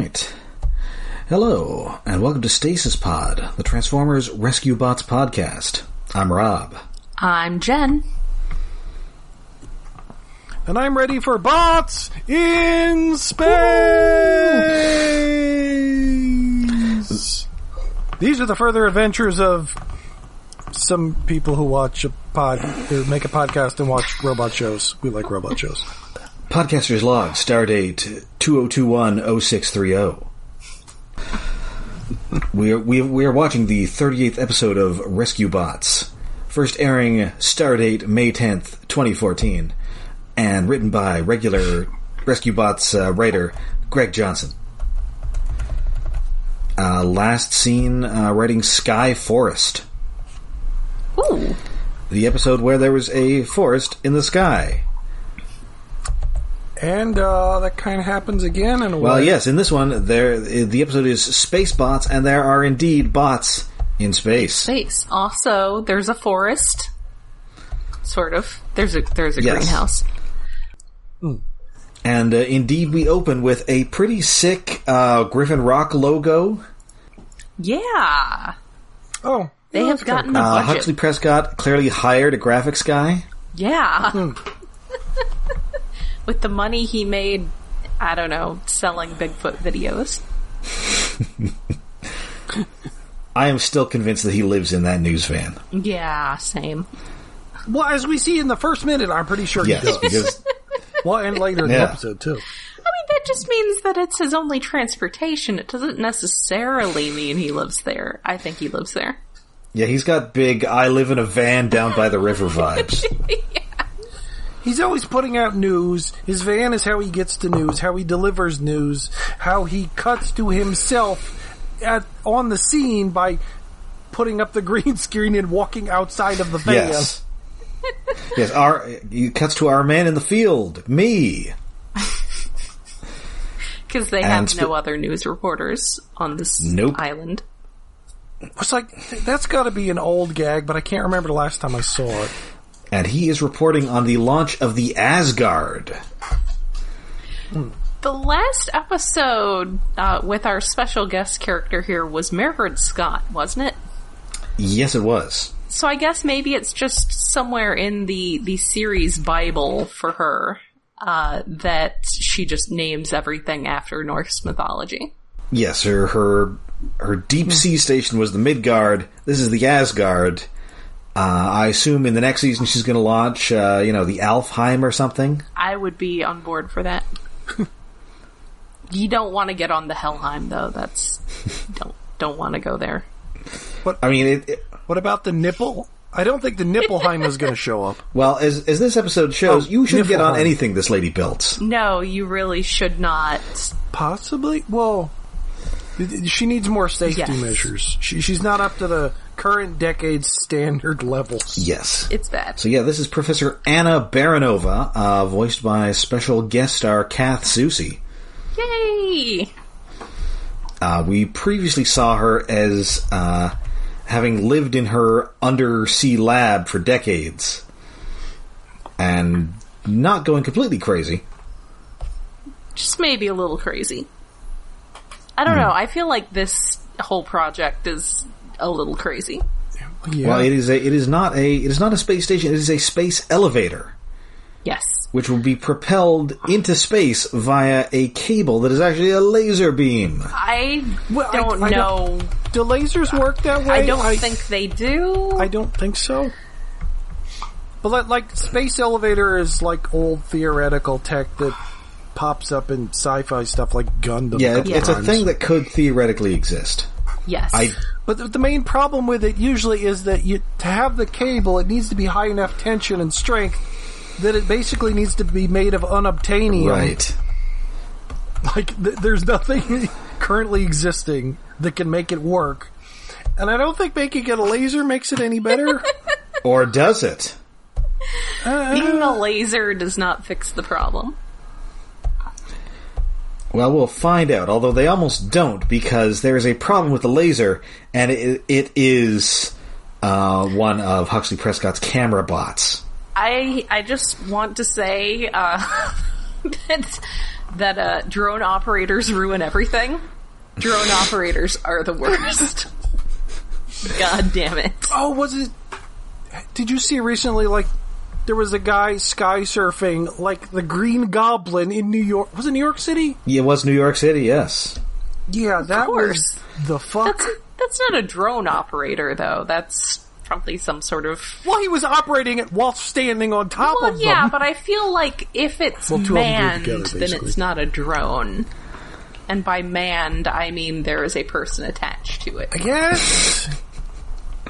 right. Hello, and welcome to Stasis Pod, the Transformers Rescue Bots podcast. I'm Rob. I'm Jen. And I'm ready for bots in space. These are the further adventures of some people who watch a pod, or make a podcast and watch robot shows. We like robot shows. Podcaster's log, stardate 2021-0630. We are, we, we are watching the 38th episode of Rescue Bots, first airing stardate May 10th, 2014, and written by regular Rescue Bots uh, writer Greg Johnson. Uh, last seen uh, writing Sky Forest, Ooh. the episode where there was a forest in the sky. And uh, that kind of happens again in a Well, way. yes, in this one, there the episode is space bots, and there are indeed bots in space. Space. Also, there's a forest. Sort of. There's a there's a Yes. greenhouse. And uh, indeed, we open with a pretty sick uh, Griffin Rock logo. Yeah. Oh, They well, have gotten cool. a Uh, budget. Huxley Prescott clearly hired a graphics guy. Yeah. With the money he made, I don't know, selling Bigfoot videos. I am still convinced that he lives in that news van. Yeah, same. Well, as we see in the first minute, I'm pretty sure Yes, he does. because well, and later in the episode too. I mean, that just means that it's his only transportation. It doesn't necessarily mean he lives there. I think he lives there. yeah, he's got big "I live in a van down by the river" vibes. He's always putting out news. His van is how he gets the news, how he delivers news, how he cuts to himself at on the scene by putting up the green screen and walking outside of the van. yes, yes. Our he cuts to our man in the field, me. Because they And have sp- no other news reporters on this Nope. island. It's like that's got to be an old gag, but I can't remember the last time I saw it. And he is reporting on the launch of the Asgard. The last episode uh, with our special guest character here was Mildred Scott, wasn't it? Yes, it was. So I guess maybe it's just somewhere in the the series Bible for her uh, that she just names everything after Norse mythology. Yes, her her her deep sea station was the Midgard. This is the Asgard. Uh, I assume in the next season she's going to launch, uh, you know, the Alfheim or something. I would be on board for that. you don't want to get on the Helheim though. That's don't don't want to go there. What I mean, it, it- What about the nipple? I don't think the Nippleheim is going to show up. well, as as this episode shows, Oh, you should get on anything this lady built. No, you really should not. Possibly. Well, she needs more safety Yes. measures. She, she's not up to the current decade's standard levels. Yes. It's bad. So yeah, this is Professor Anna Baranova, uh, voiced by special guest star Kath Soucie. Yay! Uh, we previously saw her as uh, having lived in her undersea lab for decades and not going completely crazy. Just maybe a little crazy. I don't hmm. know. I feel like this whole project is a little crazy. Yeah. Well, it is a it is not a it is not a space station. It is a space elevator, Yes. which will be propelled into space via a cable that is actually a laser beam. I Well, don't I know. Do lasers work that way? I don't think they do. I don't think so. But like, like space elevator is like old theoretical tech that pops up in sci-fi stuff like Gundam. Yeah, it, couple it's a thing that could theoretically exist. yes. I But the, the main problem with it usually is that you to have the cable, it needs to be high enough tension and strength that it basically needs to be made of unobtainium. right. Like th- there's nothing currently existing that can make it work. And I don't think making it a laser makes it any better. Or does it? Uh, Being a laser does not fix the problem. Well, we'll find out. Although they almost don't, because there is a problem with the laser, and it, it is uh, one of Huxley Prescott's camera bots. I I just want to say uh, that that uh, drone operators ruin everything. Drone operators are the worst. God damn it. Oh, was it? Did you see recently? Like, there was a guy sky surfing like the Green Goblin in New York. Was it New York City? It was New York City, yes. Yeah, that was the fuck. That's that's not a drone operator though. That's probably some sort of well, he was operating it while standing on top Well, of yeah, them. but I feel like if it's Well, two of them do it manned, together, then it's not a drone. And by manned, I mean there is a person attached to it. I guess.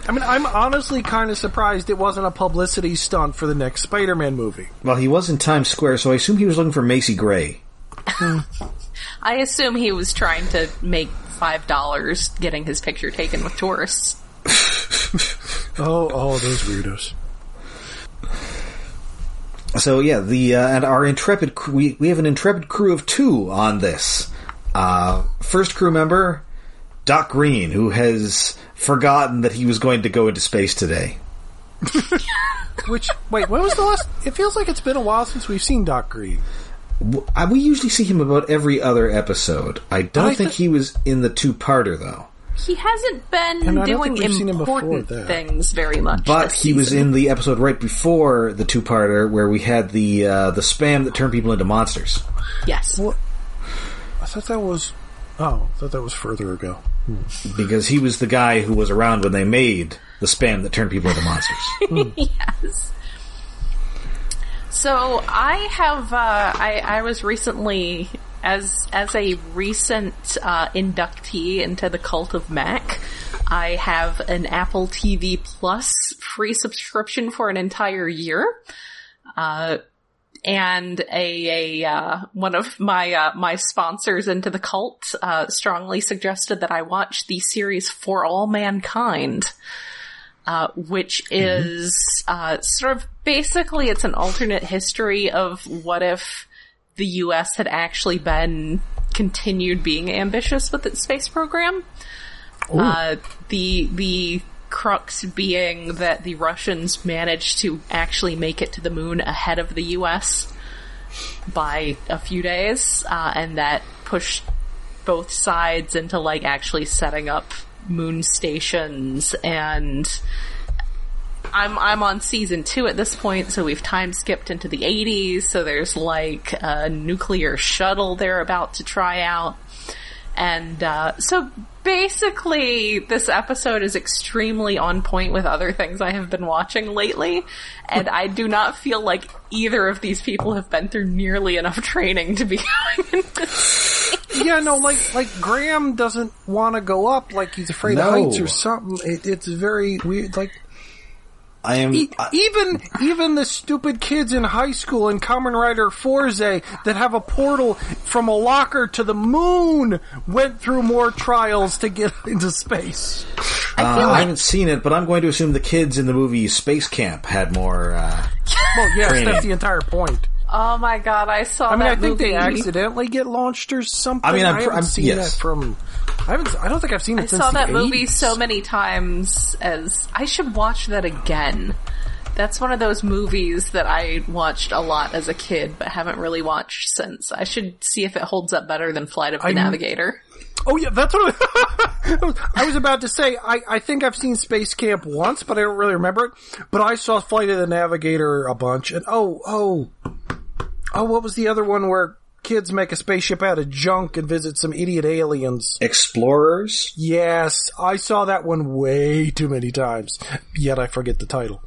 I mean, I'm honestly kind of surprised it wasn't a publicity stunt for the next Spider-Man movie. Well, he was in Times Square, so I assume he was looking for Macy Gray. I assume he was trying to make five dollars getting his picture taken with tourists. Oh, oh, those weirdos. So yeah, the uh, and our intrepid cr- we we have an intrepid crew of two on this. Uh, first crew member, Doc Green, who has forgotten that he was going to go into space today. Which, wait, when was the last? It feels like it's been a while since we've seen Doc Green. We usually see him about every other episode. I don't I think thi- he was in the two-parter though. He hasn't been And I don't doing think we've seen him before important things very much. But this he was in the episode right before the two-parter where we had the uh, the spam that turned people into monsters. Yes. What? I thought that was. Oh, I thought that was further ago. Because he was the guy who was around when they made the spam that turned people into monsters. yes. So I have uh, I, I was recently as as a recent uh, inductee into the cult of Mac. I have an Apple TV Plus free subscription for an entire year. Uh, and a, a uh, one of my uh, my sponsors into the cult uh, strongly suggested that I watch the series For All Mankind, uh, which is uh, sort of basically it's an alternate history of what if the U.S. had actually been continued being ambitious with its space program. Uh, the the crux being that the Russians managed to actually make it to the moon ahead of the U.S. by a few days, uh, and that pushed both sides into like actually setting up moon stations and I'm I'm on season two at this point, so we've time skipped into the 80s. So there's like a nuclear shuttle they're about to try out, and uh, so basically this episode is extremely on point with other things I have been watching lately, and I do not feel like either of these people have been through nearly enough training to be going into Yeah, no, like like Graham doesn't want to go up, like he's afraid No. of heights or something. It, it's very weird. Like I am. e- I- even even the stupid kids in high school in Kamen Rider Fourze that have a portal from a locker to the moon went through more trials to get into space. I uh, feel I haven't seen it, but I'm going to assume the kids in the movie Space Camp had more. Uh, Well, yes, Training. that's the entire point. Oh my god, I saw I mean, that I think they accidentally get launched or something. I mean, I'm- haven't I'm- seen yes. that from. I haven't. I don't think I've seen it I since saw the that movie 80s. so many times as I should watch that again. That's one of those movies that I watched a lot as a kid, but haven't really watched since. I should see if it holds up better than Flight of the I- Navigator. Oh yeah, that's what I, I was about to say. I, I think I've seen Space Camp once, but I don't really remember it. But I saw Flight of the Navigator a bunch, and oh oh oh, what was the other one where kids make a spaceship out of junk and visit some idiot aliens? Explorers. Yes, I saw that one way too many times. Yet I forget the title.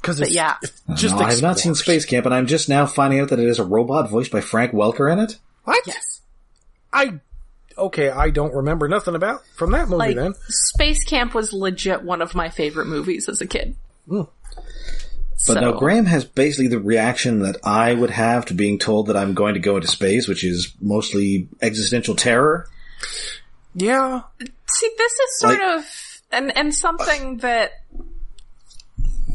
Because it's yeah. it's just No, I have not seen Space Camp, and I'm just now finding out that it is a robot voiced by Frank Welker in it. What? Yes. I okay. I don't remember nothing about from that movie. Like, then Space Camp was legit one of my favorite movies as a kid. Hmm. But So- no, Graham has basically the reaction that I would have to being told that I'm going to go into space, which is mostly existential terror. yeah, See, this is sort Like- of and and something that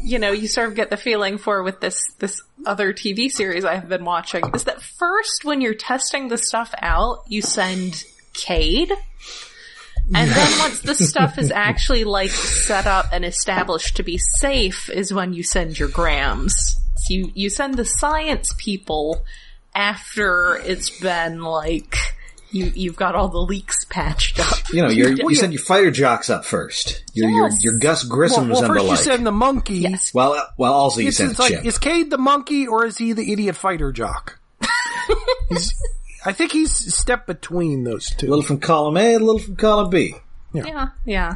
you know you sort of get the feeling for with this this other TV series I have been watching is that first when you're testing the stuff out, you send Cade. And then once the stuff is actually like set up and established to be safe is when you send your grams. So you, you send the science people after it's been like you you've got all the leaks patched up. You know, you're, you yeah. send your fighter jocks up first. Your Yes. your, your Gus Well, Grissom's well and the first you like. send the monkey. Yes. well, uh, well, also you It's, sent it's like, Chip. is Cade the monkey or is he the idiot fighter jock? He's- I think he's step between those two. A little from column A, a little from column B. Yeah, yeah.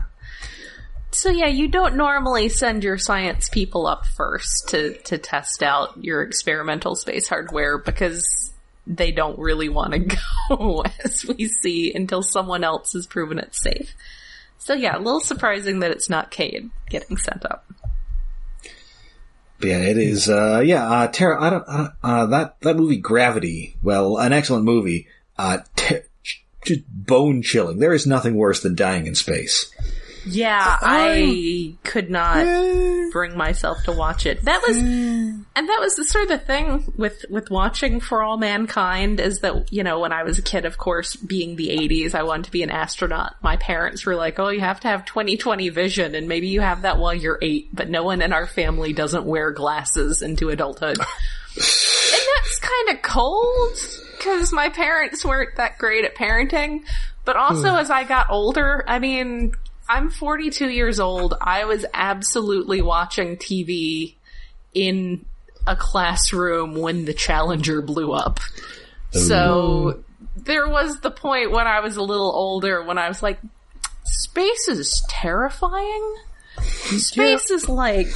So yeah, you don't normally send your science people up first to to test out your experimental space hardware because they don't really want to go, as we see, until someone else has proven it safe. So yeah, a little surprising that it's not Cade getting sent up. Yeah, it is. Uh, yeah, uh, Tara, I don't, I don't uh, that that movie Gravity. Well, an excellent movie. Uh, ter- just bone chilling. There is nothing worse than dying in space. Yeah, I could not bring myself to watch it. That was, and that was the sort of the thing with, with watching For All Mankind is that, you know, when I was a kid, of course, being the 80s, I wanted to be an astronaut. My parents were like, oh, you have to have 20/20 vision and maybe you have that while you're eight, but no one in our family doesn't wear glasses into adulthood. and that's kind of cold because my parents weren't that great at parenting. But also hmm. as I got older, I mean, I'm 42 years old. I was absolutely watching TV in a classroom when the Challenger blew up. So there was the point when I was a little older when I was like, space is terrifying. Space is like,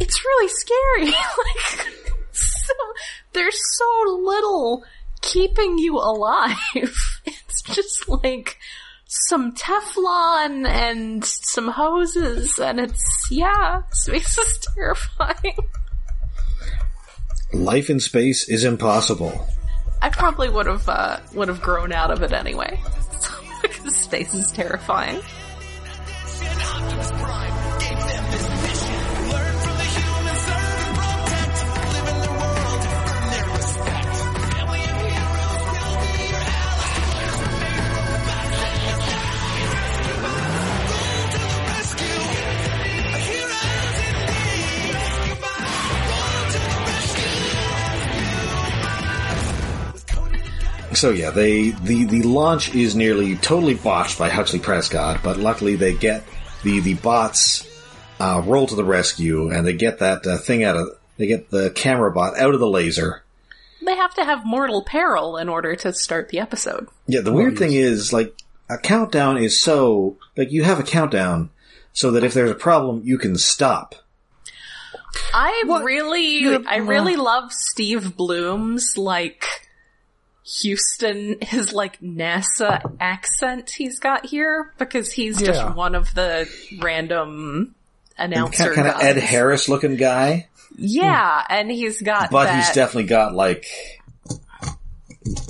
it's really scary. like, so, there's so little keeping you alive. It's just like some Teflon and some hoses and it's, yeah, space is terrifying. Life in space is impossible. I probably would have, uh, would have grown out of it anyway. because space is terrifying. So yeah, they the the launch is nearly totally botched by Huxley Prescott, but luckily they get the the bots uh, roll to the rescue and they get that uh, thing out of they get the camera bot out of the laser. They have to have mortal peril in order to start the episode. Yeah, the weird thing is like a countdown is so like you have a countdown so that if there's a problem you can stop. I What? really, Yeah, I uh, really love Steve Blum's like Houston, his like NASA accent he's got here because he's Yeah. just one of the random announcer Kind of. Ed Harris looking guy, Yeah, and he's got but that. he's definitely got like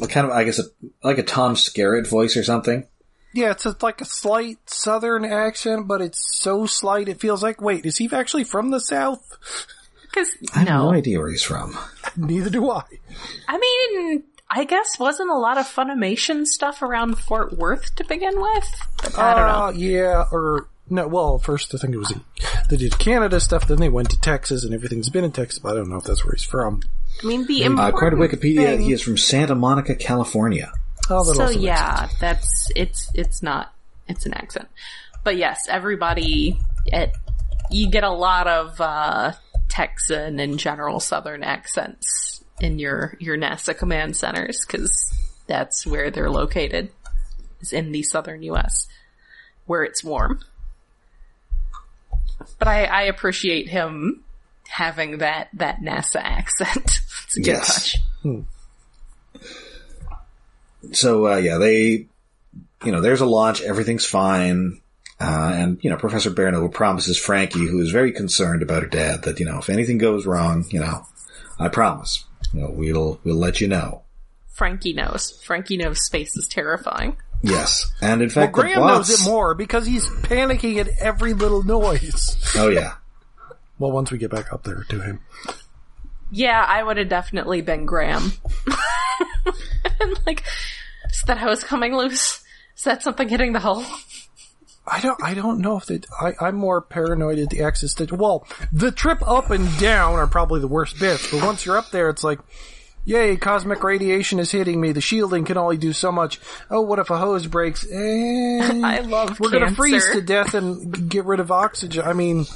a kind of I guess a, like a Tom Skerritt voice or something. Yeah, it's a, like a slight southern accent, but it's so slight it feels like, wait, is he actually from the south? Cause, I have no no, idea where he's from. Neither do I. I mean, I guess wasn't a lot of Funimation stuff around Fort Worth to begin with. But I don't know. Uh, yeah, or no. Well, first I think it was they did Canada stuff. Then they went to Texas, and everything's been in Texas. But I don't know if that's where he's from. I mean, the Uh, according to Wikipedia, thing- he is from Santa Monica, California. Oh, that so also yeah, sense. that's it's it's not it's an accent, but yes, everybody it you get a lot of uh, Texan and general Southern accents in your your NASA command centers because that's where they're located is in the southern U.S. where it's warm. But I, I appreciate him having that that NASA accent. it's a good Yes. touch. So uh, yeah, they, you know, there's a launch, everything's fine, uh, and you know, Professor Barno promises Frankie, who is very concerned about her dad, that you know, if anything goes wrong, you know, I promise, you know, we'll we'll let you know. Frankie knows. Frankie knows space is terrifying. Yes, and in Well, fact, the Graham bots, knows it more because he's panicking at every little noise. Oh yeah, Well, once we get back up there to him. Yeah, I would have definitely been Graham. and like, is that hose coming loose? Is that something hitting the hull? I don't. I don't know if they. I, I'm more paranoid at the access station. Well, the trip up and down are probably the worst bits, but once you're up there, it's like Yay, cosmic radiation is hitting me. The shielding can only do so much. Oh, what if a hose breaks? Eh, I love We're gonna freeze to death and get rid of oxygen. I mean,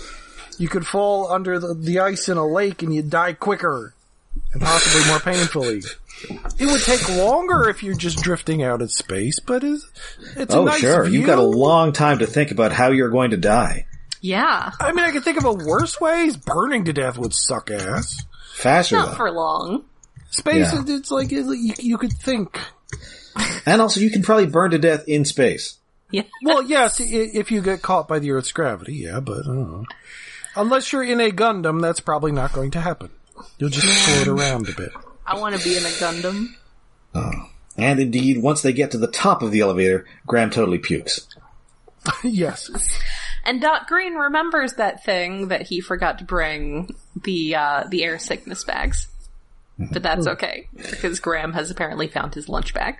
you could fall under the, the ice in a lake and you'd die quicker and possibly more painfully. It would take longer if you're just drifting out in space, but it's, it's a Oh, nice sure. view. You've got a long time to think about how you're going to die. Yeah, I mean, I can think of a worse ways. Burning to death would suck ass. Faster, not though. for long. Space, Yeah. it's like you, you could think. and also, you can probably burn to death in space. Yeah, Well, yes, if you get caught by the Earth's gravity, yeah, but I don't know. unless you're in a Gundam, that's probably not going to happen. You'll just float around a bit. I want to be in a Gundam. And indeed, once they get to the top of the elevator, Graham totally pukes. yes, And Doc Green remembers that thing that he forgot to bring the uh, the air sickness bags, but that's okay because Graham has apparently found his lunch bag.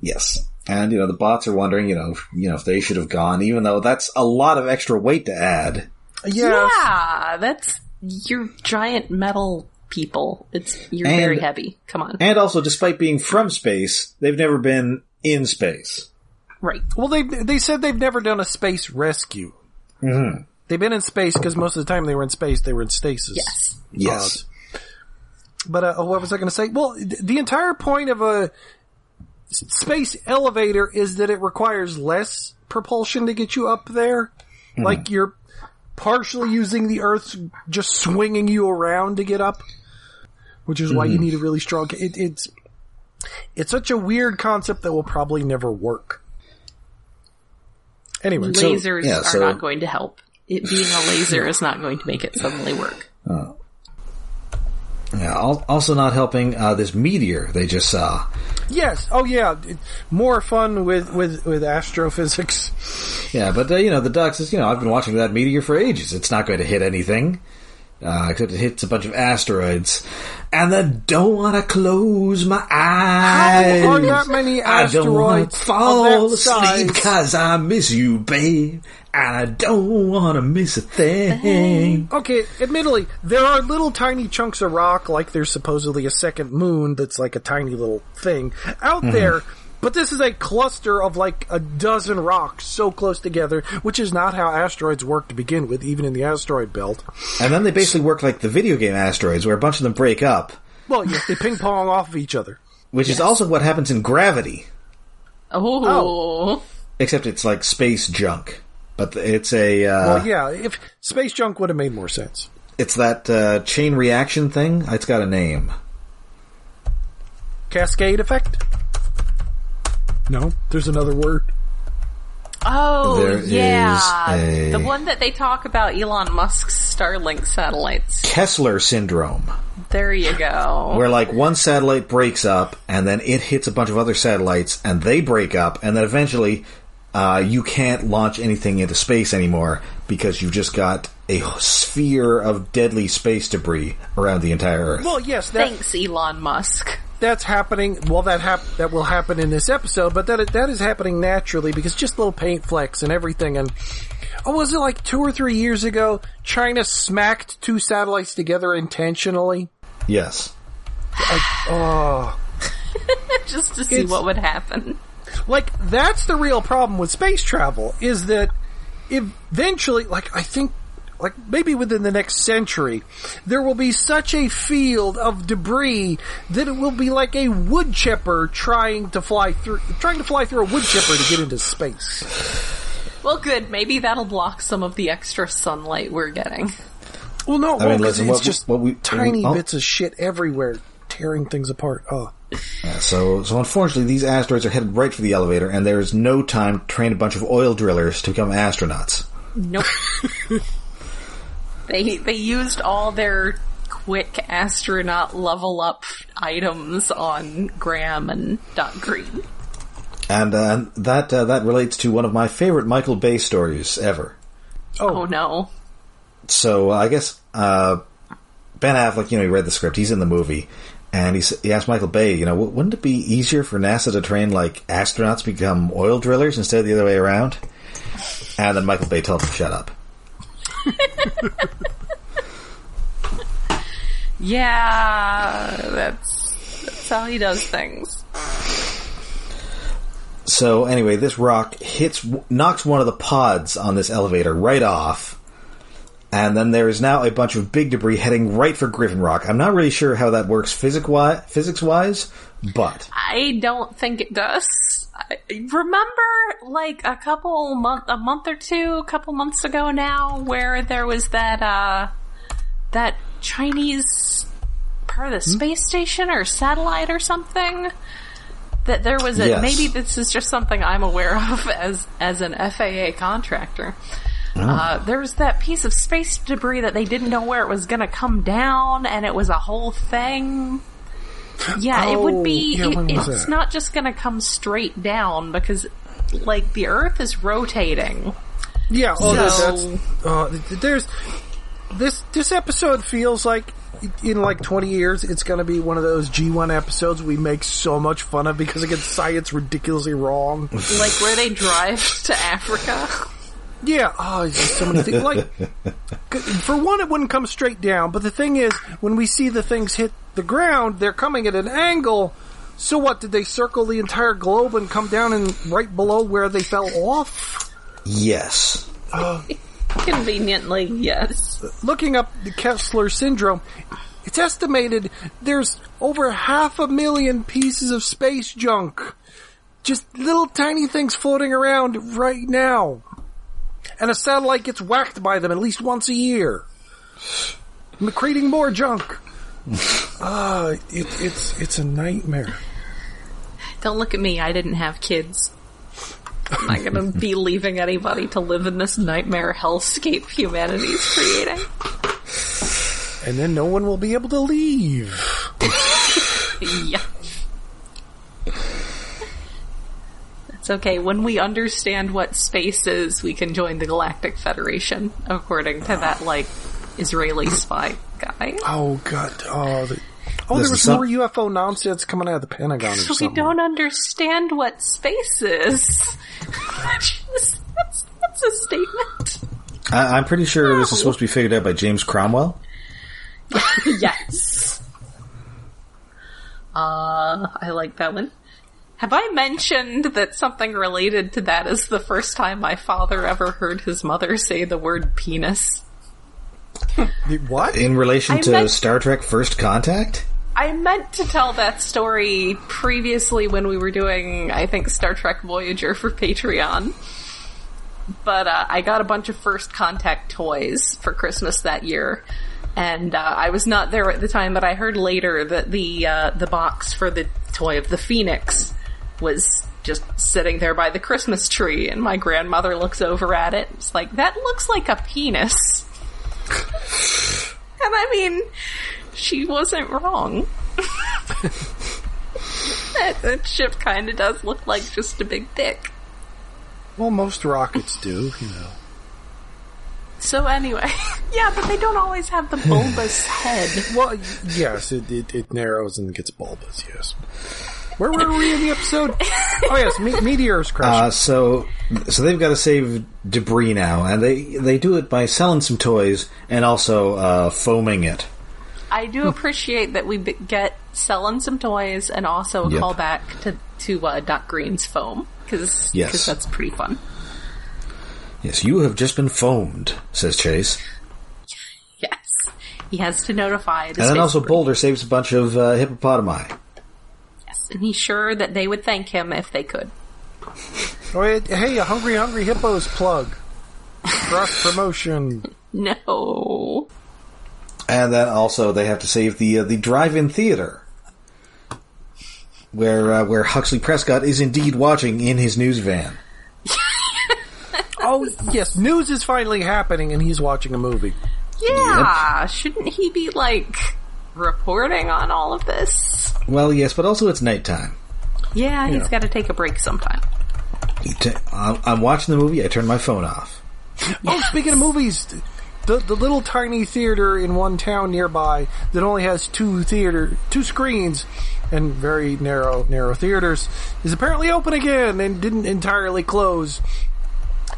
Yes. And, you know, the bots are wondering, you know, if, you know, if they should have gone, even though that's a lot of extra weight to add. yes. Yeah, that's your giant metal people. It's you're And- very heavy. Come on, And also, despite being from space, they've never been in space. right? Well, they they said they've never done a space rescue. Mm-hmm. They've been in space because most of the time they were in space, they were in stasis. Yes. Yes. But uh, what was I going to say? Well, th- the entire point of a space elevator is that it requires less propulsion to get you up there. Like you're partially using the earth, just swinging you around to get up, which is why you mm-hmm. need a really strong. It, it's it's such a weird concept that will probably never work. Anyway, so Lasers yeah, are so- not going to help. It being a laser is not going to make it suddenly work. Uh, Yeah, also not helping, uh, this meteor they just saw. yes, oh yeah, more fun with with with astrophysics. Yeah, but, uh, you know, the ducks is you know, I've been watching that meteor for ages. It's not going to hit anything. Uh, except it hits a bunch of asteroids. And I don't want to close my eyes. are that many I don't want to fall asleep because I miss you, babe. And I don't want to miss a thing. Okay, admittedly, there are little tiny chunks of rock, like there's supposedly a second moon that's like a tiny little thing out there, but this is a cluster of like a dozen rocks so close together, which is not how asteroids work to begin with, even in the asteroid belt. And then they basically work like the video game asteroids, where a bunch of them break up, Well, yes, they ping pong off of each other. which is also what happens in gravity, Oh, except it's like space junk. But it's a uh, Well, yeah, if space junk would have made more sense. it's that uh, chain reaction thing. It's got a name. Cascade effect? No, there's another word. oh, There yeah, is a- the one that they talk about Elon Musk's Starlink satellites. Kessler syndrome, There you go. where like one satellite breaks up and then it hits a bunch of other satellites and they break up and then eventually uh, you can't launch anything into space anymore because you've just got a sphere of deadly space debris around the entire Earth. Well, yes, that, Thanks, Elon Musk. That's happening. Well, that hap- that will happen in this episode, but that that is happening naturally because just little paint flecks and everything. And oh, was it like two or three years ago? China smacked two satellites together intentionally. yes. Oh, Just to see It's- what would happen. like that's the real problem with space travel is that eventually, like I think. Like maybe within the next century, there will be such a field of debris that it will be like a wood chipper trying to fly through, trying to fly through a wood chipper to get into space. Well, good. Maybe that'll block some of the extra sunlight we're getting. Well, no, I mean, well, 'cause listen, it's what- just what we- tiny oh. bits of shit everywhere, tearing things apart. Oh, Yeah, so, so unfortunately, these asteroids are headed right for the elevator, and there is no time to train a bunch of oil drillers to become astronauts. Nope. they they used all their quick astronaut level up items on Graham and Doc Green. And uh, that uh, that relates to one of my favorite Michael Bay stories ever. Oh no. So uh, I guess uh, Ben Affleck, you know, he read the script. He's in the movie, and he he asked Michael Bay, you know, wouldn't it be easier for NASA to train like astronauts become oil drillers instead of the other way around? And then Michael Bay told him, "Shut up." Yeah, that's that's how he does things. So anyway, this rock hits, knocks one of the pods on this elevator right off. And then there is now a bunch of big debris heading right for Griffin Rock. I'm not really sure how that works physics wise, physics wise, but I don't think it does. I remember, like a couple month, a month or two, a couple months ago now, where there was that uh, that Chinese part of the space station or satellite or something. That there was a Yes. maybe this is just something I'm aware of as as an FAA contractor. Uh, there was that piece of space debris that they didn't know where it was going to come down, and it was a whole thing. Yeah, it Oh, would be. yeah, it- it's that? not just going to come straight down because, like, the Earth is rotating. Yeah, oh, that- So- that's uh, there's this this episode feels like in like 20 years it's going to be one of those G1 episodes we make so much fun of because it gets science ridiculously wrong. Like where they drive to Africa. Yeah, oh, there's just so many things. Like, for one, it wouldn't come straight down, but the thing is, when we see the things hit the ground, they're coming at an angle. So what? Did they circle the entire globe and come down and right below where they fell off? yes. Conveniently, yes. Looking up the Kessler syndrome, it's estimated there's over half a million pieces of space junk. Just little tiny things floating around right now. And a satellite gets whacked by them at least once a year. M- Creating more junk. Ah, it, it's, it's a nightmare. Don't look at me. I didn't have kids. I'm not going to be leaving anybody to live in this nightmare hellscape humanity's creating. And then no one will be able to leave. Yeah. It's okay. When we understand what space is, we can join the Galactic Federation, according to that, like, Israeli spy guy. Oh god, oh, the, oh, Listen, there was some- more UFO nonsense coming out of the Pentagon or So we something. don't understand what space is. that's, that's a statement. I, I'm pretty sure this is supposed to be figured out by James Cromwell. yes. Uh, I like that one. Have I mentioned that something related to that is the first time my father ever heard his mother say the word penis? What? In relation I to meant- Star Trek First Contact? I meant to tell that story previously when we were doing, I think, Star Trek Voyager for Patreon. But uh, I got a bunch of first contact toys for Christmas that year, and uh, I was not there at the time. But I heard later that the uh, the box for the toy of the Phoenix was just sitting there by the Christmas tree, and my grandmother looks over at it. It's like that looks like a penis, and I mean, she wasn't wrong. that, that ship kind of does look like just a big dick. Well, most rockets do, you know. So anyway, yeah, but they don't always have the bulbous head. Well, yes, it, it, it narrows and gets bulbous, yes. Where were we in the episode? Oh yes, me- meteors crash. Uh, so, so they've got to save debris now, and they they do it by selling some toys and also uh, foaming it. I do appreciate that we b- get selling some toys and also a Yep. call back to to uh, Doc Green's foam because Yes. that's pretty fun. Yes, you have just been foamed, says Chase, Yes, he has to notify the and then also. Boulder saves a bunch of uh, hippopotami. Yes, and he's sure that they would thank him if they could. oh, hey, a hungry, hungry hippos plug. Cross promotion. No, And then also they have to save the uh, the drive-in theater, where uh, where Huxley Prescott is indeed watching in his news van. Oh yes, news is finally happening, and he's watching a movie. yeah, shouldn't he be like reporting on all of this? Well, yes, but also it's nighttime. Yeah, he's got to take a break sometime. You ta- I'm I'm watching the movie. I turn my phone off. Oh, speaking of movies, the the little tiny theater in one town nearby that only has two theater two screens and very narrow narrow theaters is apparently open again and didn't entirely close.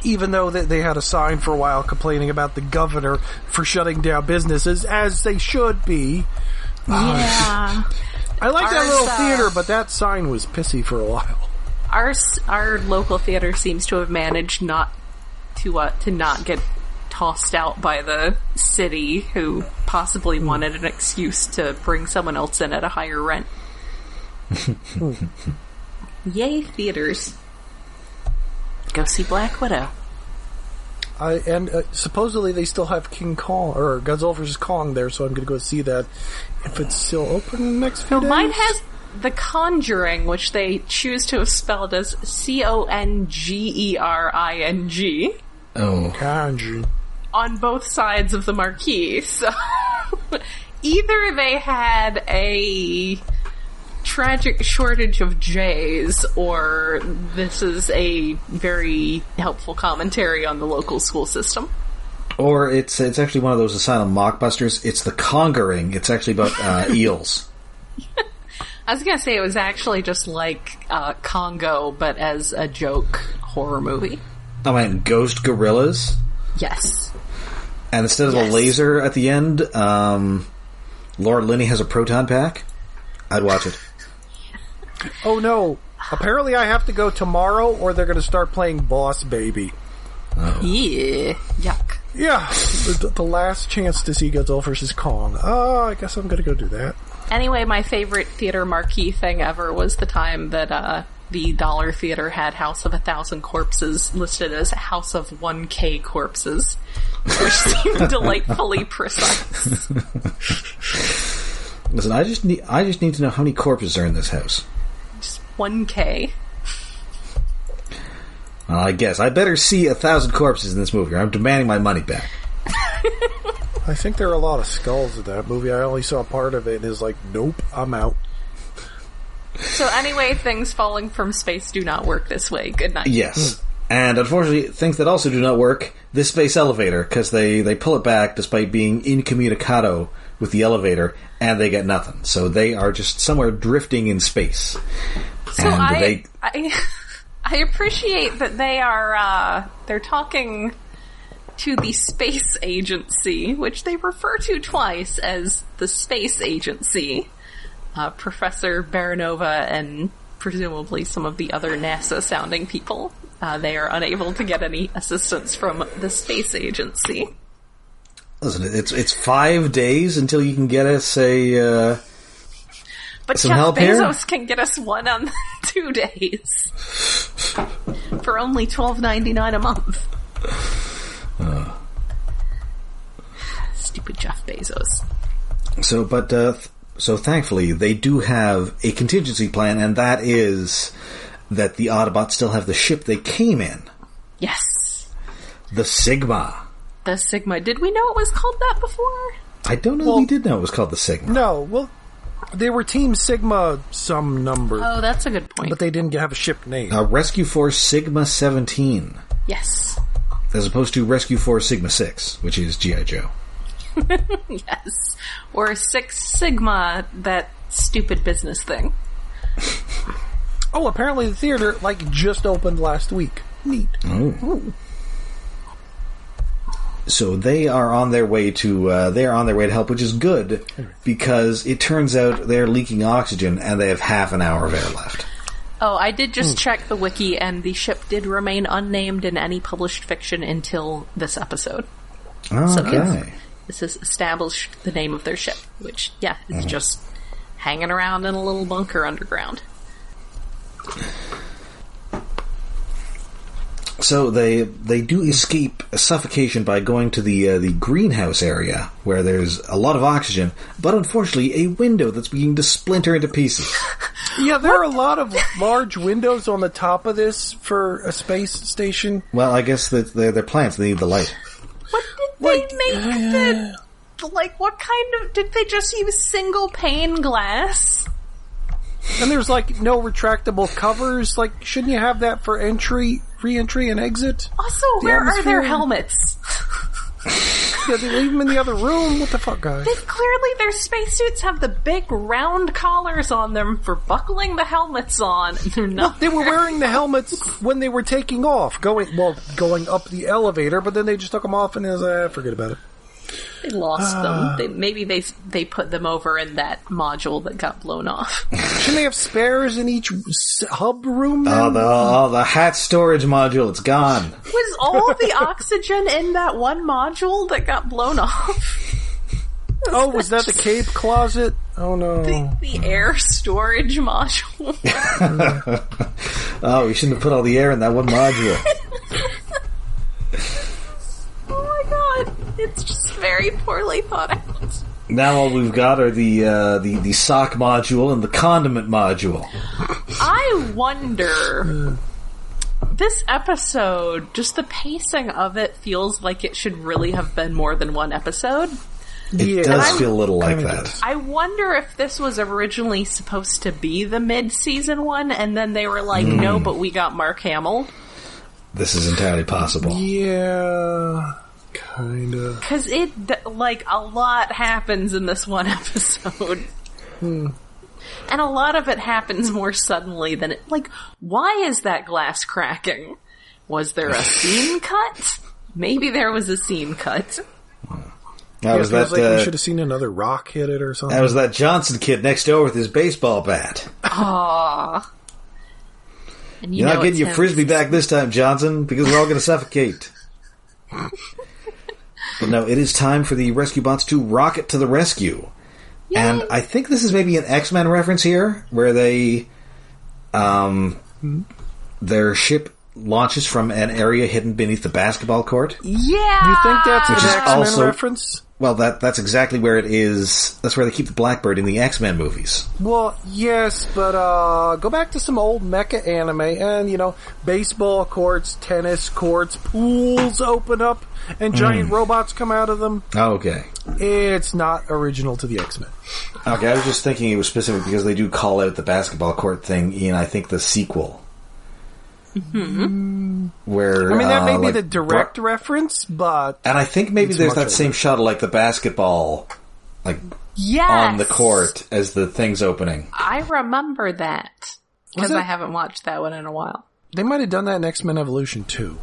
Even though they, they had a sign for a while complaining about the governor for shutting down businesses, as they should be. Yeah. I like that little uh, theater, but that sign was pissy for a while. Our our local theater seems to have managed not to uh, to not get tossed out by the city, who possibly wanted an excuse to bring someone else in at a higher rent. Yay, theaters! Go see Black Widow. I and uh, supposedly they still have King Kong or Godzilla vs Kong there, so I'm going to go see that if it's still open in the next few So days. mine has The Conjuring, which they choose to have spelled as C O N G E R I N G. Oh, Kanji. on both sides of the marquee. So either they had a tragic shortage of J's, or this is a very helpful commentary on the local school system. or it's it's actually one of those asylum mockbusters. It's the Conquering. It's actually about uh, eels. I was gonna say it was actually just like uh, Congo, but as a joke horror movie. I mean, ghost gorillas, Yes. and instead of Yes. a laser at the end, um, Laura Linney has a proton pack. I'd watch it. Oh no! Apparently, I have to go tomorrow, or they're going to start playing Boss Baby. Yeah. Yuck. Yeah, the, the last chance to see Godzilla vs Kong. Oh, I guess I'm going to go do that. Anyway, my favorite theater marquee thing ever was the time that uh, the Dollar Theater had House of a Thousand Corpses listed as House of 1K Corpses, which seemed delightfully precise. Listen, I just need I just need to know how many corpses are in this house. Just 1K. Well, I guess I better see a thousand corpses in this movie, or I'm demanding my money back. I think there are a lot of skulls in that movie. I only saw part of it and is like, nope, I'm out. So anyway, things falling from space do not work this way. Good night. Yes. And unfortunately, things that also do not work, this space elevator, because they, they pull it back despite being incommunicado with the elevator, and they get nothing. So they are just somewhere drifting in space. So and I, they, I, I appreciate that they are, uh, they're talking to the space agency, which they refer to twice as the space agency. Uh, Professor Baranova and presumably some of the other NASA sounding people. Uh, they are unable to get any assistance from the space agency. listen, it's, it's five days until you can get us a, uh, But Some Jeff help here? Bezos can get us one on two days for only twelve ninety nine a month. Stupid Jeff Bezos. So, but uh, th- so thankfully they do have a contingency plan, and that is that the Autobots still have the ship they came in, Yes, the Sigma. the Sigma. Did we know it was called that before? I don't know Well- we did know it was called the Sigma. No, well, they were Team Sigma some number, Oh, that's a good point. but they didn't have a ship name. Uh, Rescue Force Sigma 17, yes, as opposed to Rescue Force Sigma 6, which is G.I. Joe. yes, or Six Sigma. That stupid business thing. Oh, apparently the theater like just opened last week. Neat. So they are on their way to uh, they are on their way to help, which is good because it turns out they're leaking oxygen and they have half an hour of air left. Oh, I did just check the wiki, and the ship did remain unnamed in any published fiction until this episode. Oh, okay. This has established the name of their ship, which, yeah, is just hanging around in a little bunker underground. So they they do escape suffocation by going to the uh, the greenhouse area where there's a lot of oxygen, but unfortunately a window that's beginning to splinter into pieces. Yeah, there are a lot of large windows on the top of this for a space station. Well, I guess that they're, they're plants; they need the light. What did Like, they make the. Like, what kind of. Did they just use single pane glass? And there's like no retractable covers. Like, shouldn't you have that for entry, re-entry, and exit? Also, The where are their helmets? Yeah, they leave them in the other room. What the fuck, guys? They clearly their spacesuits have the big round collars on them for buckling the helmets on. They're not. They were wearing the helmets when they were taking off, going well, going up the elevator. But then they just took them off and it was, uh, forget about it. They lost them. Ah. They, maybe they they put them over in that module that got blown off. Shouldn't they have spares in each hub room? Ah, then? Oh, the oh, the hat storage module, it's gone. Was all the oxygen in that one module that got blown off? oh, was that the cape closet? Oh no. The, the air storage module. Oh, we shouldn't have put all the air in that one module. It's just very poorly thought out. now all we've got are the uh, the the sock module and the condiment module. I wonder. This episode, just the pacing of it feels like it should really have been more than one episode. It Yeah. does I'm- feel a little like that. I wonder if this was originally supposed to be the mid-season one, and then they were like, "No, but we got Mark Hamill." This is entirely possible. Yeah, kinda. Because it, like, a lot happens in this one episode. And a lot of it happens more suddenly than it, like, why is that glass cracking? Was there a scene cut? Maybe there was a scene cut. That was it feels that. like we uh, should have seen another rock hit it or something. that was that Johnson kid next door with his baseball bat. Aww. And you You're not getting your him. frisbee back this time, Johnson, because we're all going to suffocate. but no, it is time for the rescue bots to rocket to the rescue. And I think this is maybe an X Men reference here, where they, um, their ship launches from an area hidden beneath the basketball court. Yeah! you think that's an Which is X Men also- reference? Well, that that's exactly where it is. That's where they keep the Blackbird in the X Men movies. Well, yes, but uh go back to some old mecha anime and you know, baseball courts, tennis courts, pools open up and giant robots come out of them. Oh, okay. It's not original to the X-Men. Okay, I was just thinking it was specific because they do call out the basketball court thing in, I think, the sequel. Mm-hmm. Where I mean, that uh, may be like, the direct Bru- reference, but and I think maybe there's that older. same shot of like the basketball, like Yes! on the court as the thing's opening. I remember that. Because I haven't watched that one in a while. they might have done that in X-Men Evolution too.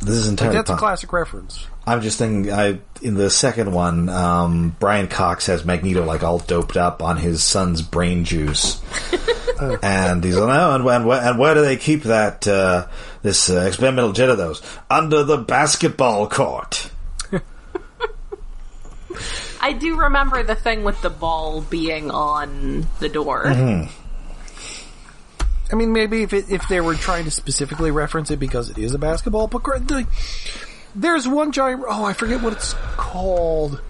This is entirely. That's a classic reference. I'm just thinking. I in the second one, um, Brian Cox has Magneto like all doped up on his son's brain juice, and he's like, "Oh, and, and, and where do they keep that uh, this uh, experimental jet of those? Under the basketball court." I do remember the thing with the ball being on the door. Mm-hmm. I mean, maybe if it, if they were trying to specifically reference it because it is a basketball, but the- there's one giant. Oh, I forget what it's called,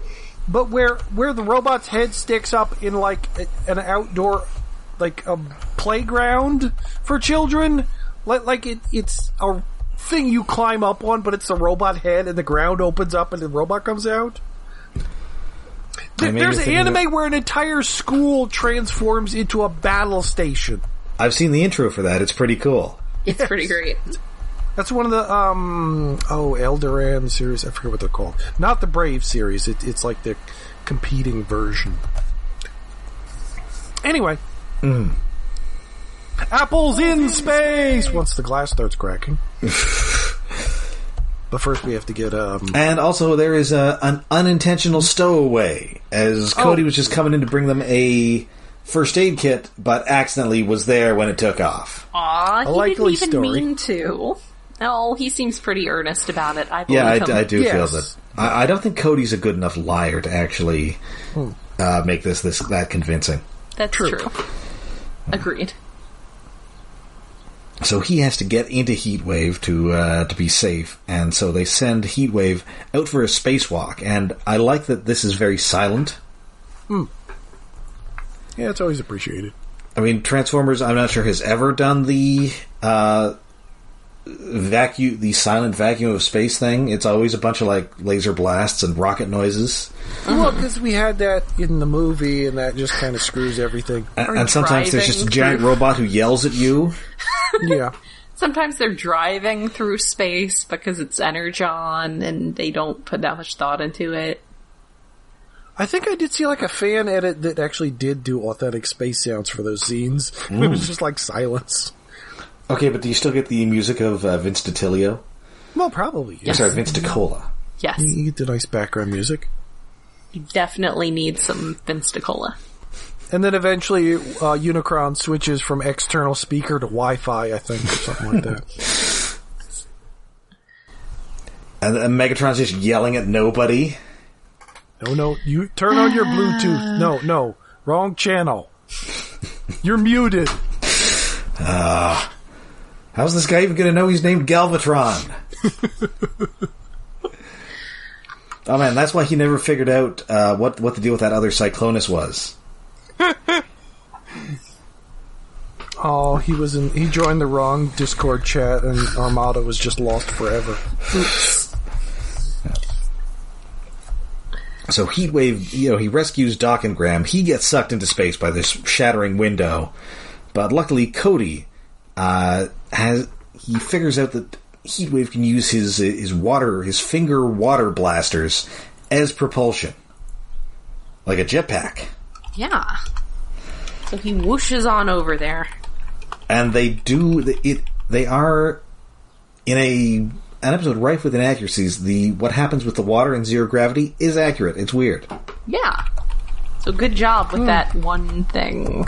but where where the robot's head sticks up in like a, an outdoor, like a playground for children. Like like it, it's a thing you climb up on, but it's a robot head, and the ground opens up, and the robot comes out. There- There's an anime of- where an entire school transforms into a battle station. I've seen the intro for that. It's pretty cool. It's pretty great. That's one of the um oh Eldoran series. I forget what they're called. Not the Brave series. It, it's like the competing version. Anyway, apples in space. Once the glass starts cracking. but first, we have to get um. And also, there is a, an unintentional stowaway, as Cody Oh. was just coming in to bring them a first aid kit, but accidentally was there when it took off. Aw, he likely didn't even story. mean to. No, he seems pretty earnest about it. I believe Yeah, I, him. I do Yes. feel that. I, I don't think Cody's a good enough liar to actually uh, make this this that convincing. That's True. true. Agreed. So he has to get into Heatwave to uh, to be safe, and so they send Heatwave out for a spacewalk. And I like that this is very silent. Hmm. Yeah, it's always appreciated. I mean, Transformers. I'm not sure has ever done the uh, vacuum, the silent vacuum of space thing. It's always a bunch of like laser blasts and rocket noises, Well, because we had that in the movie, and that just kind of screws everything. and, and sometimes there's just a giant robot who yells at you. yeah. Sometimes they're driving through space because it's energon and they don't put that much thought into it. I think I did see like a fan edit that actually did do authentic space sounds for those scenes. It was just like silence. Okay, but do you still get the music of uh, Vince DiTilio? Well, probably. Sorry, Vince DiCola. Yes. You get the nice background music. He definitely need some Vinstacola. And then eventually, uh, Unicron switches from external speaker to Wi-Fi, I think, or something like that. And, and Megatron's just yelling at nobody. No, no, you turn on your Bluetooth. No, no, wrong channel. You're muted. How's this guy even going to know he's named Galvatron? oh man, that's why he never figured out uh, what what the deal with that other Cyclonus was. Oh, he was in. He joined the wrong Discord chat, and Armada was just lost forever. So Heatwave, you know, he rescues Doc and Graham. He gets sucked into space by this shattering window, but luckily Cody uh, has he figures out that Heatwave can use his his water his finger water blasters as propulsion, like a jetpack. Yeah. So he whooshes on over there. and they do it. They are in a an episode rife with inaccuracies. The what happens with the water in zero gravity is accurate. It's weird. Yeah. So good job with that one thing.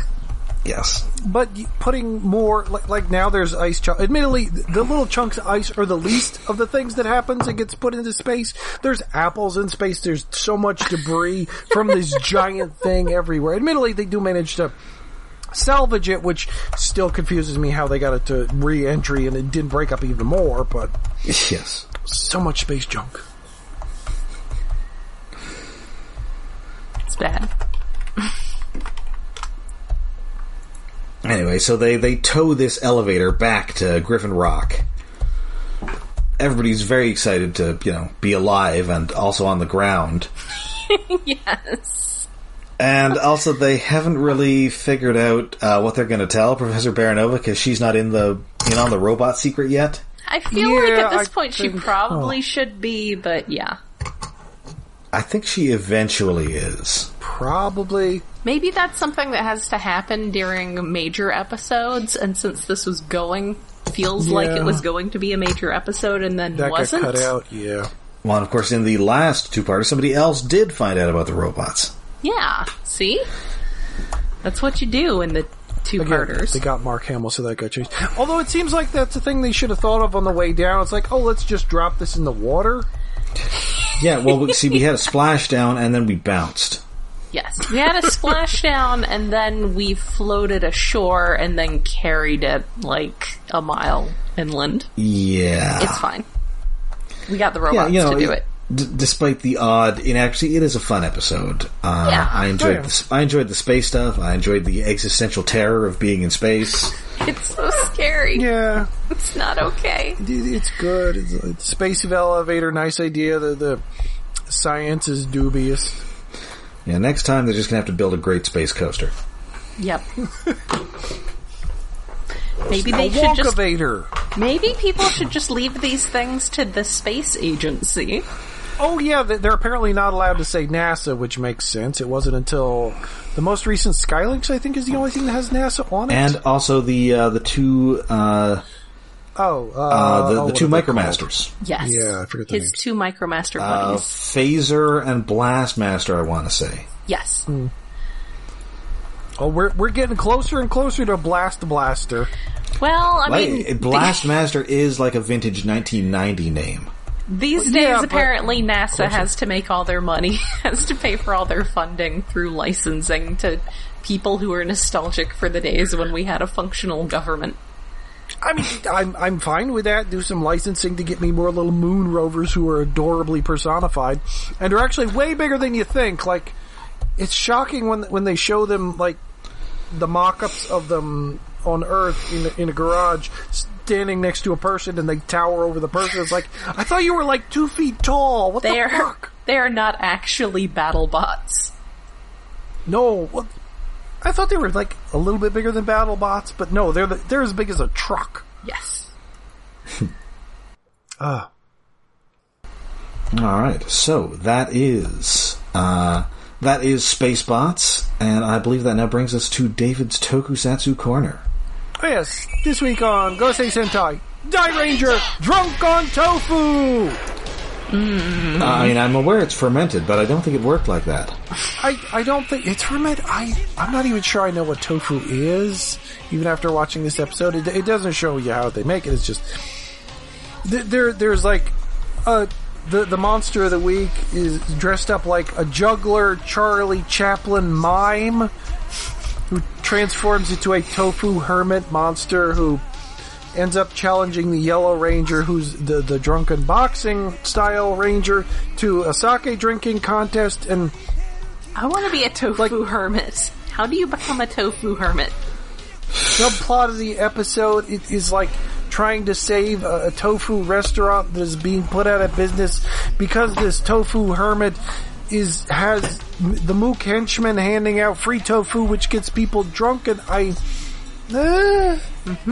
Yes, But putting more like, like now, there's ice. Ch- admittedly, the little chunks of ice are the least of the things that happens and gets put into space. There's apples in space. There's so much debris from this giant thing everywhere. Admittedly, they do manage to salvage it, which still confuses me how they got it to re-entry and it didn't break up even more. But yes. so much space junk. It's bad. Anyway, so they they tow this elevator back to Griffin Rock. Everybody's very excited to you know be alive and also on the ground. yes. And also, they haven't really figured out uh, what they're going to tell Professor Baranova because she's not in the in on the robot secret yet. I feel like at this I point she probably oh. should be, but yeah. I think she eventually is. Probably. Maybe that's something that has to happen during major episodes, and since this was going, feels like it was going to be a major episode and then That wasn't. got cut out. Yeah. Well, and of course, in the last two parts, somebody else did find out about the robots. Yeah, see? That's what you do in the two Again, parters. they got Mark Hamill, so that got changed. Although it seems like that's a thing they should have thought of on the way down. It's like, oh, let's just drop this in the water. Yeah, well, see, we had a splashdown and then we bounced. Yes. We had a splashdown and then we floated ashore and then carried it like a mile inland. Yeah. It's fine. We got the yeah, robots you know, to do it. D- despite the odd inaccuracy, it is a fun episode. Uh, Yeah. I enjoyed the, I enjoyed the space stuff. I enjoyed the existential terror of being in space. It's so scary. Yeah, It's not okay. it- it's good. It's, it's space elevator, nice idea. The the science is dubious. Yeah, next time they're just gonna have to build a great space coaster. Yep. Maybe they should just Wonkavator. maybe people should just leave these things to the space agency. Oh yeah, they- they're apparently not allowed to say NASA, which makes sense. It wasn't until the most recent Skylynx, I think, is the only thing that has NASA on it. And also the uh, the two uh, oh, uh, uh, the, oh, the what two are they called? micromasters, Yes. Yeah, I forget the His names. two micromaster uh, buddies. Phaser and Blastmaster. I want to say. yes. Oh, we're we're getting closer and closer to Blast Blaster. Well, I Like, mean, Blastmaster is like a vintage 1990 name. These Well, days, yeah, apparently, NASA has to make all their money, has to pay for all their funding through licensing to people who are nostalgic for the days when we had a functional government. I mean, I'm I'm fine with that. Do some licensing to get me more little moon rovers who are adorably personified, and are actually way bigger than you think. Like, it's shocking when when they show them like the mock-ups of them on Earth in a, in a garage, standing next to a person, and they tower over the person. It's like I thought you were like two feet tall. What They the fuck? they are not actually battle bots. No, what? I thought they were like a little bit bigger than BattleBots, but no, they're the, they're as big as a truck. Yes. Ah. All right, so that is uh, that is Spacebots, and I believe that now brings us to David's Tokusatsu corner. Oh, yes, this week on Gosei Sentai, Dairanger, Drunk on Tofu! Uh, I mean, I'm aware it's fermented, but I don't think it worked like that. I, I don't think it's fermented. I I'm not even sure I know what tofu is. Even after watching this episode, it, it doesn't show you how they make it. It's just th- there. There's like uh the the monster of the week is dressed up like a juggler Charlie Chaplin mime who transforms into a tofu hermit monster who ends up challenging the Yellow Ranger, who's the the drunken boxing style ranger, to a sake drinking contest and. I want to be a tofu hermit. How do you become a tofu hermit? subplot of the episode it is like trying to save a, a tofu restaurant that is being put out of business because this tofu hermit is has the mook henchman handing out free tofu which gets people drunk and I eh, a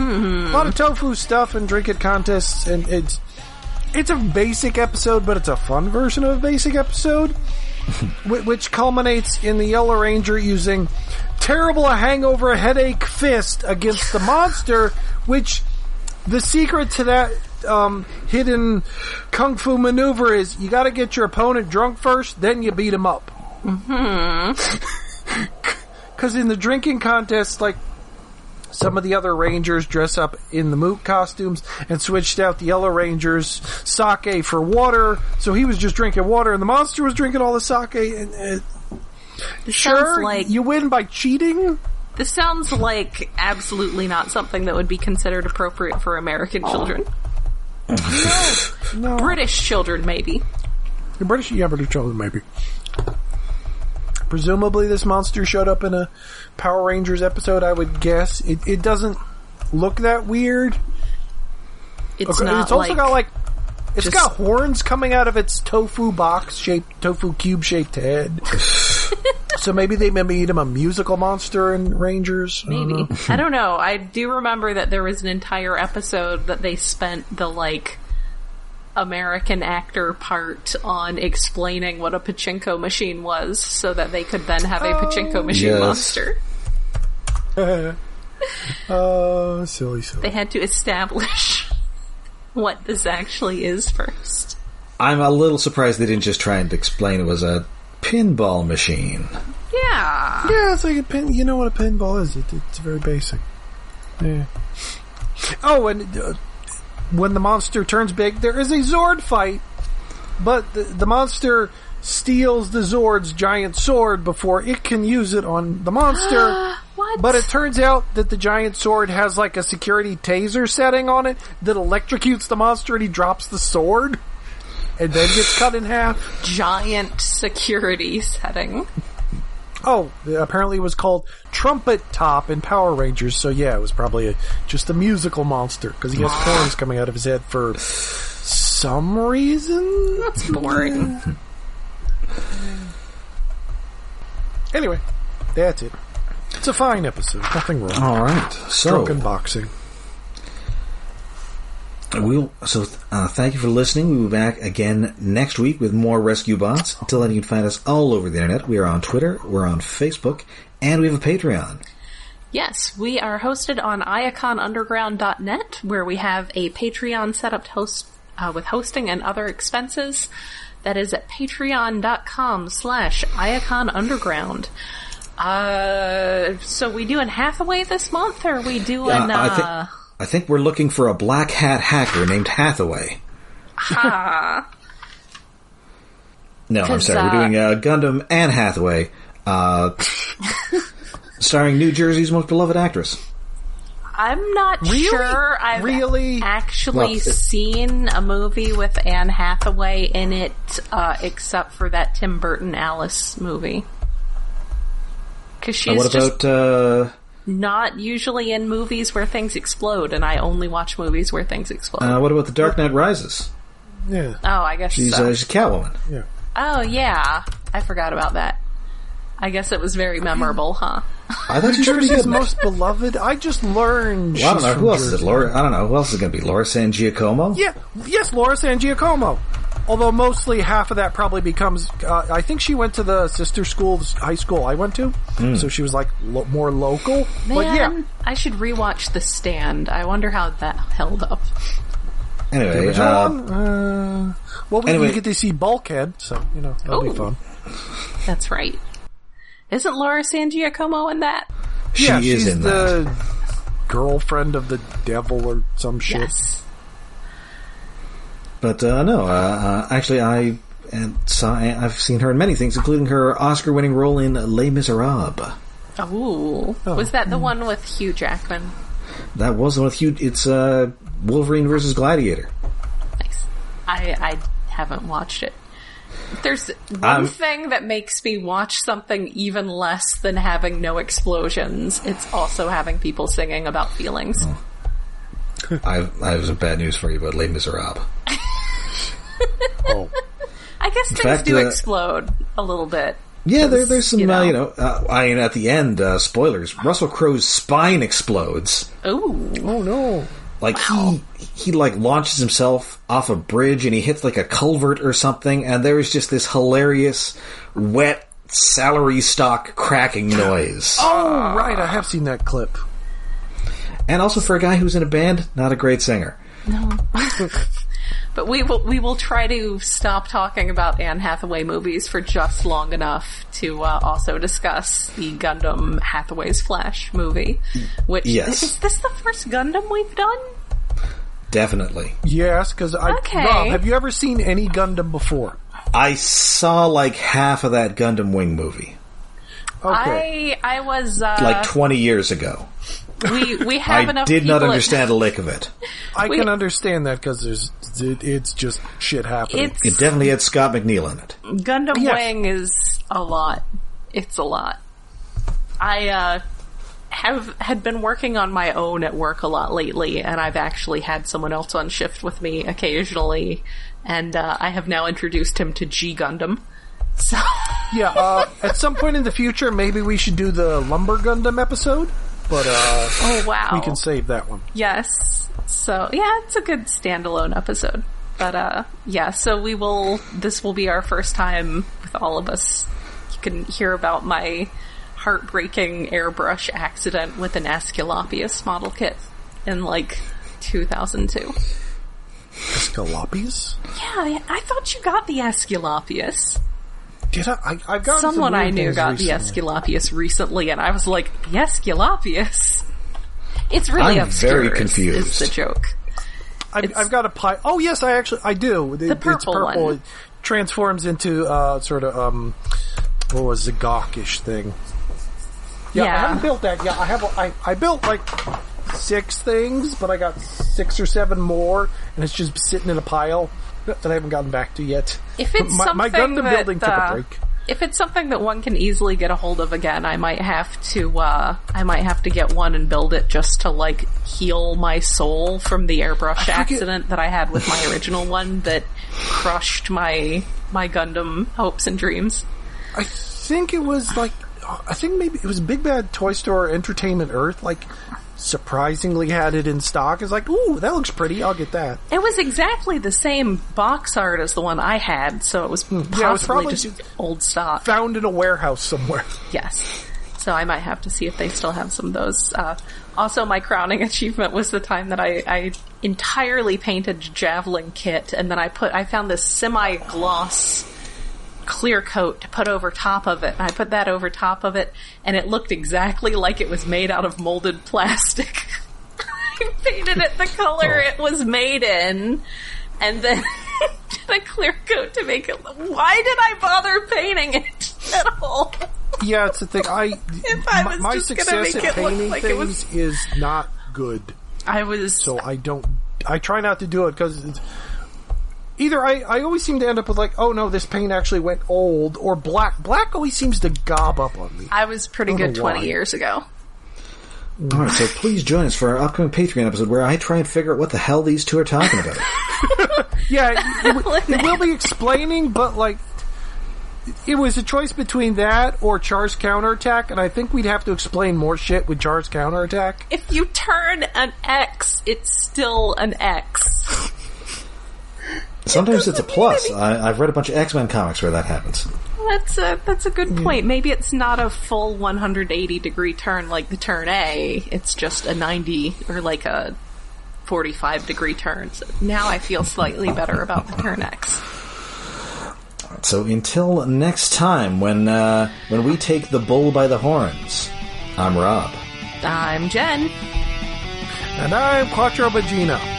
lot of tofu stuff and drink it contests and it's it's a basic episode but it's a fun version of a basic episode which culminates in the Yellow Ranger using terrible hangover headache fist against the monster, which the secret to that um, hidden kung fu maneuver is you got to get your opponent drunk first, then you beat him up. Because in the drinking contest, like some of the other Rangers dress up in the moot costumes and switched out the Yellow Rangers sake for water. So he was just drinking water, and the monster was drinking all the sake. And uh, sure, like you win by cheating. this sounds like absolutely not something that would be considered appropriate for American children. No, British children, maybe. The British, yeah, British children maybe. Presumably, this monster showed up in a Power Rangers episode. I would guess it, it doesn't look that weird. It's Okay, not it's also like, got like it's just- got horns coming out of its tofu box shaped, tofu cube shaped head. so maybe they made him a musical monster in Rangers. I don't maybe. I don't know. I do remember that there was an entire episode that they spent the like American actor part on explaining what a pachinko machine was so that they could then have a pachinko machine Yes. monster. Oh, silly, silly. They had to establish what this actually is first. I'm a little surprised they didn't just try and explain it was a pinball machine. Yeah. Yeah, it's like a pin. You know what a pinball is? It, it's very basic. Yeah. Oh, and uh, when the monster turns big, there is a Zord fight, but the, the monster steals the Zord's giant sword before it can use it on the monster. What? But it turns out that the giant sword has like a security taser setting on it that electrocutes the monster and he drops the sword and then gets cut in half. giant security setting. Oh, apparently it was called Trumpet Top in Power Rangers. So yeah, it was probably a, just a musical monster because he has horns coming out of his head for some reason. That's boring. Anyway, that's it. It's a fine episode. Nothing wrong. All right, so Drunken boxing. We'll so uh, thank you for listening. We'll be back again next week with more Rescue Bots. Until then, you can find us all over the internet. We are on Twitter, we're on Facebook, and we have a Patreon. Yes, we are hosted on iaconunderground.net, where we have a Patreon set up to host, uh, with hosting and other expenses. That is at patreon.com slash iaconunderground. Uh, so we doing Hathaway this month, or we doing, Uh, I, think, we're looking for a black hat hacker named Hathaway. ha, No, I'm sorry. uh, we're doing uh, Gundam and Hathaway, uh, starring New Jersey's most beloved actress. I'm not Really? sure I've Really? actually Well, seen a movie with Anne Hathaway in it, uh, except for that Tim Burton Alice movie. Cause Uh, she's what just about uh, not usually in movies where things explode, and I only watch movies where things explode. uh, what about The Dark Knight Rises? Yeah, oh, I guess She's so. uh, she's Catwoman. yeah. oh, yeah. I forgot about that. I guess it was very memorable, huh? I thought she was pretty Jersey's good. in that. most beloved. I just learned. Well, I don't know from who else is Jersey. it. Laura. I don't know who else is going to be. Laura San Giacomo. Yeah, yes, Laura San Giacomo. Although mostly half of that probably becomes, uh, I think she went to the sister school, high school I went to, so she was like lo- more local. Man, but yeah, I should rewatch The Stand. I wonder how that held up. Anyway, original uh. Uh, Well, we Anyway. get to see Bulkhead, so you know that'll be fun. That's right. Isn't Laura San Giacomo in that? She yeah, is she's in the that. girlfriend of the devil or some shit. Yes. But uh, no, uh, uh, actually, I and saw, I've seen her in many things, including her Oscar-winning role in Les Miserables. Ooh. Was that the one with Hugh Jackman? That was the one with Hugh. It's uh, Wolverine versus Gladiator. Nice. I I haven't watched it. If There's one I'm- thing that makes me watch something even less than having no explosions. It's also having people singing about feelings. I, I have some bad news for you about Les Miserables. Oh, I guess things fact, do uh, explode a little bit. Yeah, there, there's some, you you know. know, uh, you know uh, I mean, at the end, uh, spoilers. Russell Crowe's spine explodes. Ooh. oh no! Like he he like launches himself off a bridge and he hits like a culvert or something, and there is just this hilarious wet celery stalk cracking noise. Oh right, I have seen that clip. And also for a guy who's in a band, not a great singer. But we will we will try to stop talking about Anne Hathaway movies for just long enough to uh, also discuss the Gundam Hathaway's Flash movie. Which Yes. is this the first Gundam we've done? Definitely. Yes, because I Okay. Rob, have you ever seen any Gundam before? I saw like half of that Gundam Wing movie, Okay, I I was uh, like 20 years ago. we we have I enough. did not people at- understand a lick of it. I we- can understand that because there's it, it's just shit happening. It's It definitely had Scott McNeil in it. Gundam Yes. Wing is a lot. It's a lot. I uh, have had been working on my own at work a lot lately, and I've actually had someone else on shift with me occasionally, and uh, I have now introduced him to G Gundam. So yeah, uh, at some point in the future, maybe we should do the Lumber Gundam episode, but uh, oh wow, we can save that one. Yes. So yeah, it's a good standalone episode. But uh yeah, so we will this will be our first time with all of us. You can hear about my heartbreaking airbrush accident with an Aesculapius model kit in like 2002. Escalopius? Yeah, I thought you got the Aesculapius. Did I? I I've got Someone I knew got the Aesculapius recently, and I was like, the Aesculapius? It's really I'm obscure. very is- confused. Is the joke? I've, I've got a pie. Oh yes, I actually I do. It- it's purple purple. one. It transforms into uh, sort of um, what was a gawkish thing. Yeah, I haven't built that yet. I have. I I built like six things, but I got six or seven more, and it's just sitting in a pile that I haven't gotten back to yet. If it's my, my Gundam that, building took uh, a break. If it's something that one can easily get a hold of again, I might have to, uh, I might have to get one and build it just to like heal my soul from the airbrush accident that I had with my original one that crushed my, my Gundam hopes and dreams. I think it was like I think maybe it was Big Bad Toy Store Entertainment Earth. Like surprisingly had it in stock. It's like, ooh, that looks pretty. I'll get that. It was exactly the same box art as the one I had, so it was possibly Hmm. Yeah, it was probably just just- old stock. Found in a warehouse somewhere. Yes. So I might have to see if they still have some of those. Uh, also, my crowning achievement was the time that I, I entirely painted Javelin kit, and then I put I found this semi-gloss clear coat to put over top of it. And I put that over top of it, and it looked exactly like it was made out of molded plastic. I painted it the color oh. it was made in, and then did a clear coat to make it. Why did I bother painting it at all? Yeah, it's the thing. I I my, was my just success make at it painting like things was- is not good. I was So I don't. I try not to do it because either I, I always seem to end up with like, oh no, this paint actually went old, or black. Black always seems to gob up on me. I was pretty I good 20 why. year ago. All right, so please join us for our upcoming Patreon episode where I try and figure out what the hell these two are talking about. Yeah, it, it, it will be explaining, but like, it was a choice between that or Char's counterattack, and I think we'd have to explain more shit with Char's counterattack. If you turn an X, it's still an X. Sometimes it's a plus. I, I've read a bunch of X Men comics where that happens. That's a that's a good point. Maybe it's not a full 180 degree turn like the turn A. It's just a 90 or like a 45 degree turn. So now I feel slightly better about the turn X. So until next time, when uh, when we take the bull by the horns, I'm Rob. I'm Jen. And I'm Quattro Bajeena.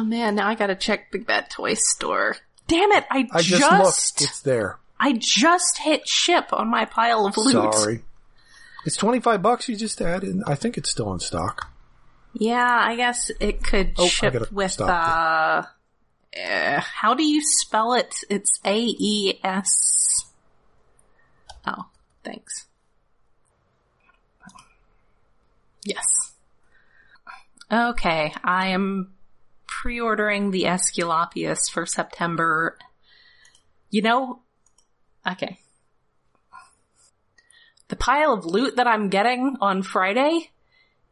Oh man, now I gotta check Big Bad Toy Store. Damn it! I, I just, looked. It's there. I just hit ship on my pile of loot. Sorry. It's 25 bucks you just added. I think it's still in stock. Yeah, I guess it could Oh, ship with uh, uh how do you spell it? It's A E S Oh, thanks. Yes. Okay, I am pre-ordering the Aesculapius for September. You know, okay. The pile of loot that I'm getting on Friday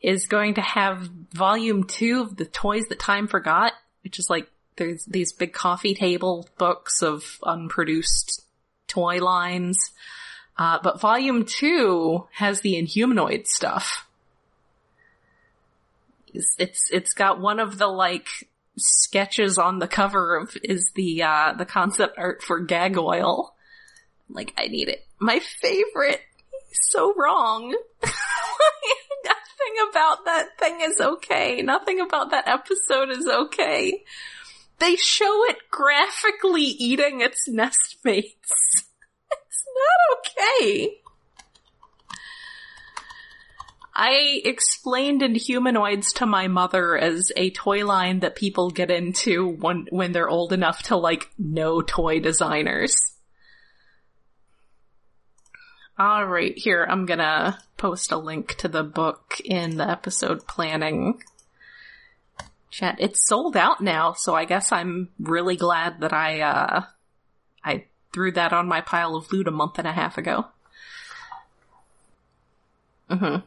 is going to have volume two of the toys that time forgot, which is like there's these big coffee table books of unproduced toy lines. Uh, but volume two has the Inhumanoid stuff. It's, it's it's got one of the like sketches on the cover of is the uh the concept art for gag oil. Like I need it. My favorite. So wrong. Nothing about that thing is okay. Nothing about that episode is okay. They show it graphically eating its nest mates. It's not okay. I explained Inhumanoids to my mother as a toy line that people get into when, when they're old enough to like know toy designers. Alright, here, I'm gonna post a link to the book in the episode planning chat. It's sold out now, so I guess I'm really glad that I, uh, I threw that on my pile of loot a month and a half ago. Mm-hmm.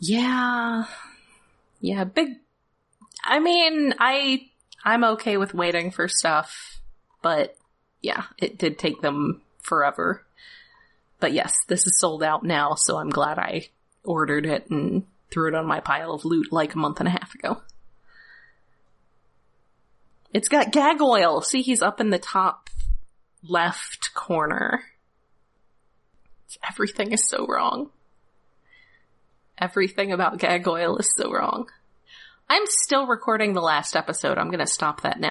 Yeah. Yeah, big, I mean, I, I'm okay with waiting for stuff, but yeah, it did take them forever. But yes, this is sold out now, so I'm glad I ordered it and threw it on my pile of loot like a month and a half ago. It's got gag oil. See, he's up in the top left corner. Everything is so wrong. Everything about gag oil is so wrong. I'm still recording the last episode. I'm gonna stop that now.